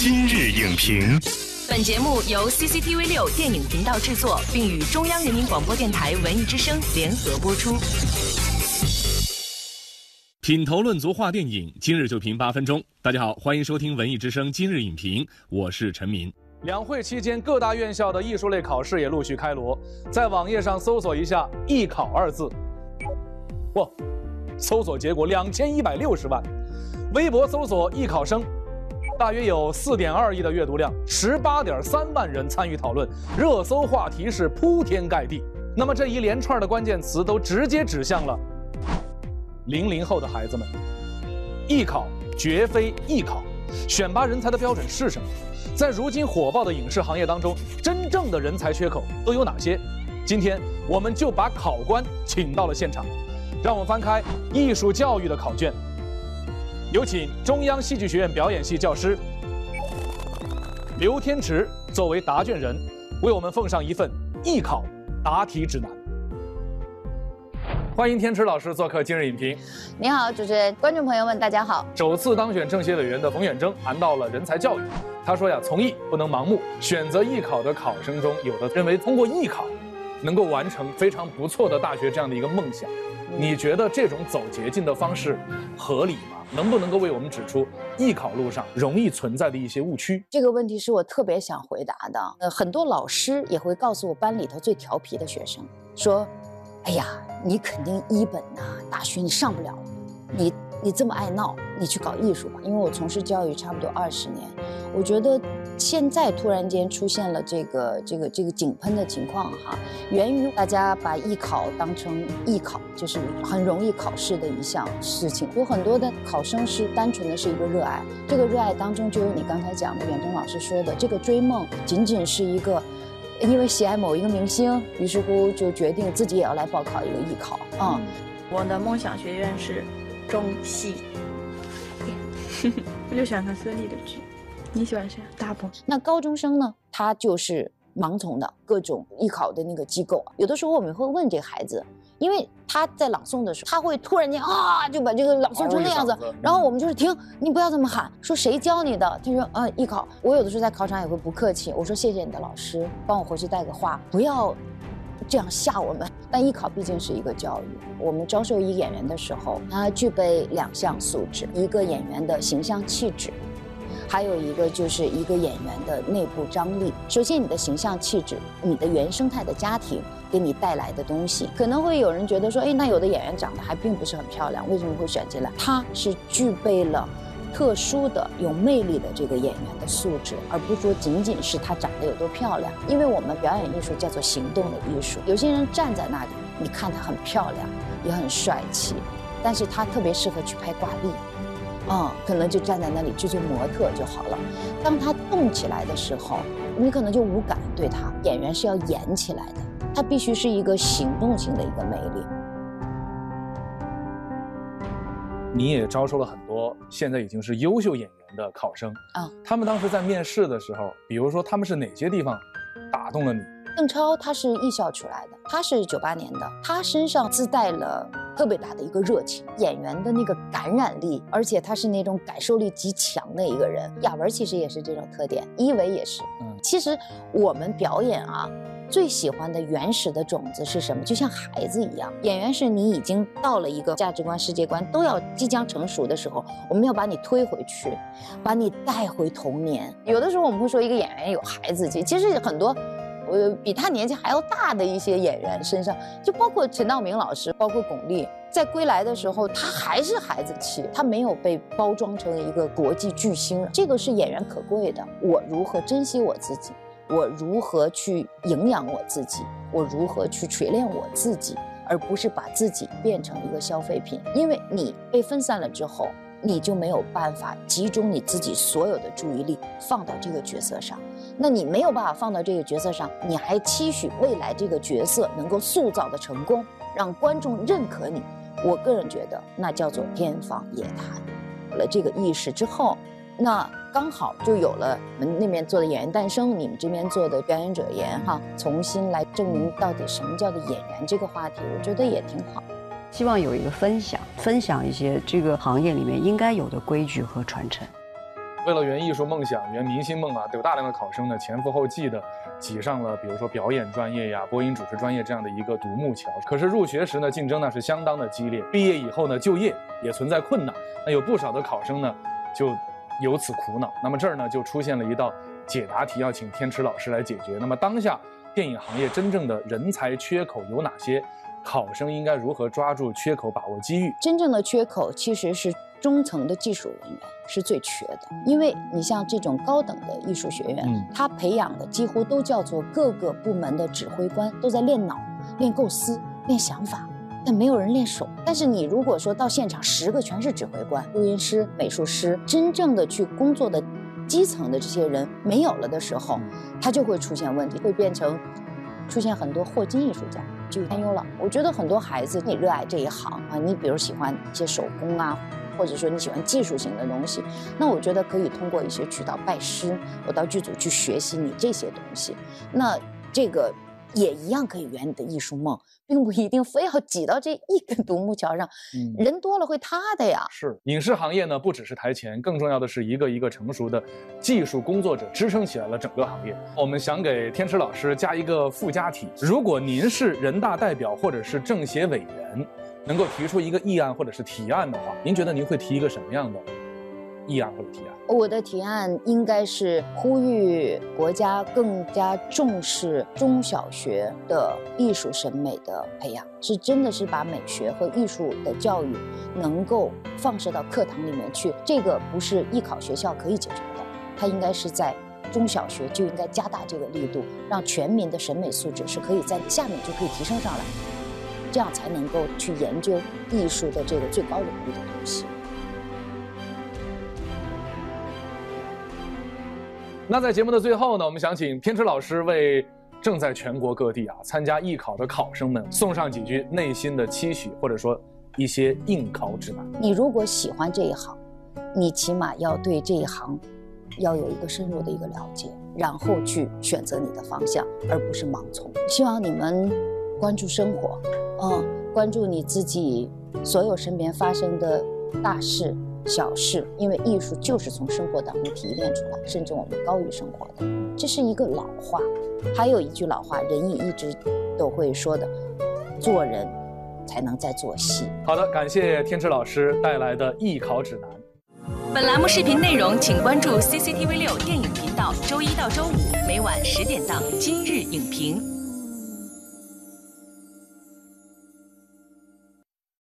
今日影评，本节目由 CCTV 六电影频道制作，并与中央人民广播电台文艺之声联合播出。品头论足话电影，今日就评八分钟。大家好，欢迎收听文艺之声今日影评，我是陈明。两会期间，各大院校的艺术类考试也陆续开锣。在网页上搜索一下“艺考”二字，哇，搜索结果两千一百六十万。微博搜索“艺考生”。大约有四点二亿的阅读量，十八点三万人参与讨论，热搜话题是铺天盖地。那么这一连串的关键词都直接指向了零零后的孩子们。艺考绝非艺考，选拔人才的标准是什么？在如今火爆的影视行业当中，真正的人才缺口都有哪些？今天我们就把考官请到了现场，让我们翻开艺术教育的考卷。有请中央戏剧学院表演系教师刘天池作为答卷人，为我们奉上一份艺考答题指南。欢迎天池老师做客今日影评。你好，主持人，观众朋友们，大家好。首次当选政协委员的冯远征谈到了人才教育，他说呀，从艺不能盲目，选择艺考的考生中，有的认为通过艺考能够完成非常不错的大学这样的一个梦想。你觉得这种走捷径的方式合理吗？能不能够为我们指出艺考路上容易存在的一些误区？这个问题是我特别想回答的。呃，很多老师也会告诉我班里头最调皮的学生说：“哎呀，你肯定一本呐，大学你上不了，你。”你这么爱闹，你去搞艺术吧。因为我从事教育差不多二十年，我觉得现在突然间出现了这个这个这个井喷的情况哈，源于大家把艺考当成艺考，就是很容易考试的一项事情。有很多的考生是单纯的是一个热爱，这个热爱当中就有你刚才讲的远征老师说的，这个追梦仅仅是一个，因为喜爱某一个明星，于是乎就决定自己也要来报考一个艺考啊。我的梦想学院是。中戏，我就喜欢看孙俪的剧。你喜欢谁？大鹏。那高中生呢？他就是盲从的各种艺考的那个机构。有的时候我们会问这个孩子，因为他在朗诵的时候，他会突然间啊就把这个朗诵成那样子，然后我们就是停，你不要这么喊，说谁教你的？他说啊，艺考。我有的时候在考场也会不客气，我说谢谢你的老师，帮我回去带个话，不要。这样吓我们，但艺考毕竟是一个教育。我们招收一演员的时候，他具备两项素质：一个演员的形象气质，还有一个就是一个演员的内部张力。首先，你的形象气质，你的原生态的家庭给你带来的东西，可能会有人觉得说，哎，那有的演员长得还并不是很漂亮，为什么会选进来？他是具备了。特殊的有魅力的这个演员的素质，而不说仅仅是他长得有多漂亮。因为我们表演艺术叫做行动的艺术。有些人站在那里，你看他很漂亮，也很帅气，但是他特别适合去拍挂历，啊，可能就站在那里就做模特就好了。当他动起来的时候，你可能就无感对他。演员是要演起来的，他必须是一个行动性的一个魅力。你也招收了很多现在已经是优秀演员的考生啊，他们当时在面试的时候，比如说他们是哪些地方打动了你？邓超他是艺校出来的，他是九八年的，他身上自带了特别大的一个热情，演员的那个感染力，而且他是那种感受力极强的一个人。亚文其实也是这种特点，一维也是。嗯，其实我们表演啊。最喜欢的原始的种子是什么？就像孩子一样，演员是你已经到了一个价值观、世界观都要即将成熟的时候，我们要把你推回去，把你带回童年。有的时候我们会说一个演员有孩子气，其实很多，呃，比他年纪还要大的一些演员身上，就包括陈道明老师，包括巩俐，在归来的时候，他还是孩子气，他没有被包装成一个国际巨星。这个是演员可贵的。我如何珍惜我自己？我如何去营养我自己？我如何去锤炼我自己，而不是把自己变成一个消费品？因为你被分散了之后，你就没有办法集中你自己所有的注意力放到这个角色上。那你没有办法放到这个角色上，你还期许未来这个角色能够塑造的成功，让观众认可你？我个人觉得，那叫做天方夜谭。有了这个意识之后。那刚好就有了我们那边做的演员诞生，你们这边做的表演者言哈，重新来证明到底什么叫做演员这个话题，我觉得也挺好。希望有一个分享，分享一些这个行业里面应该有的规矩和传承。为了圆艺术梦想、圆明星梦啊，有大量的考生呢前赴后继的挤上了，比如说表演专业呀、播音主持专业这样的一个独木桥。可是入学时呢，竞争呢是相当的激烈，毕业以后呢，就业也存在困难。那有不少的考生呢，就由此苦恼。那么这儿呢，就出现了一道解答题，要请天池老师来解决。那么当下电影行业真正的人才缺口有哪些？考生应该如何抓住缺口，把握机遇？真正的缺口其实是中层的技术人员是最缺的，因为你像这种高等的艺术学院，嗯它培养的几乎都叫做各个部门的指挥官，都在练脑、练构思、练想法。但没有人练手。但是你如果说到现场十个全是指挥官、录音师、美术师，真正的去工作的基层的这些人没有了的时候，他就会出现问题，会变成出现很多霍金艺术家。就担忧了。我觉得很多孩子，你热爱这一行啊，你比如喜欢一些手工啊，或者说你喜欢技术型的东西，那我觉得可以通过一些渠道拜师，我到剧组去学习你这些东西。那这个也一样可以圆你的艺术梦，并不一定非要挤到这一根独木桥上，嗯人多了会塌的呀。是影视行业呢，不只是台前，更重要的是一个一个成熟的技术工作者支撑起来了整个行业。我们想给天池老师加一个附加题：如果您是人大代表或者是政协委员，能够提出一个议案或者是提案的话，您觉得您会提一个什么样的议案或者提案？我的提案应该是呼吁国家更加重视中小学的艺术审美的培养，是真的是把美学和艺术的教育能够放射到课堂里面去。这个不是艺考学校可以解决的，它应该是在中小学就应该加大这个力度，让全民的审美素质是可以在下面就可以提升上来，这样才能够去研究艺术的这个最高领域的东西。那在节目的最后呢，我们想请天池老师为正在全国各地啊参加艺考的考生们送上几句内心的期许，或者说一些应考指南。你如果喜欢这一行，你起码要对这一行要有一个深入的一个了解，然后去选择你的方向，而不是盲从。希望你们关注生活，嗯，关注你自己所有身边发生的大事小事，因为艺术就是从生活当中提炼出来，甚至我们高于生活的。这是一个老话，还有一句老话，人也一直都会说的：做人才能在做戏。好的，感谢天池老师带来的艺考指南。本栏目视频内容，请关注 CCTV 六电影频道，周一到周五每晚十点档《今日影评》。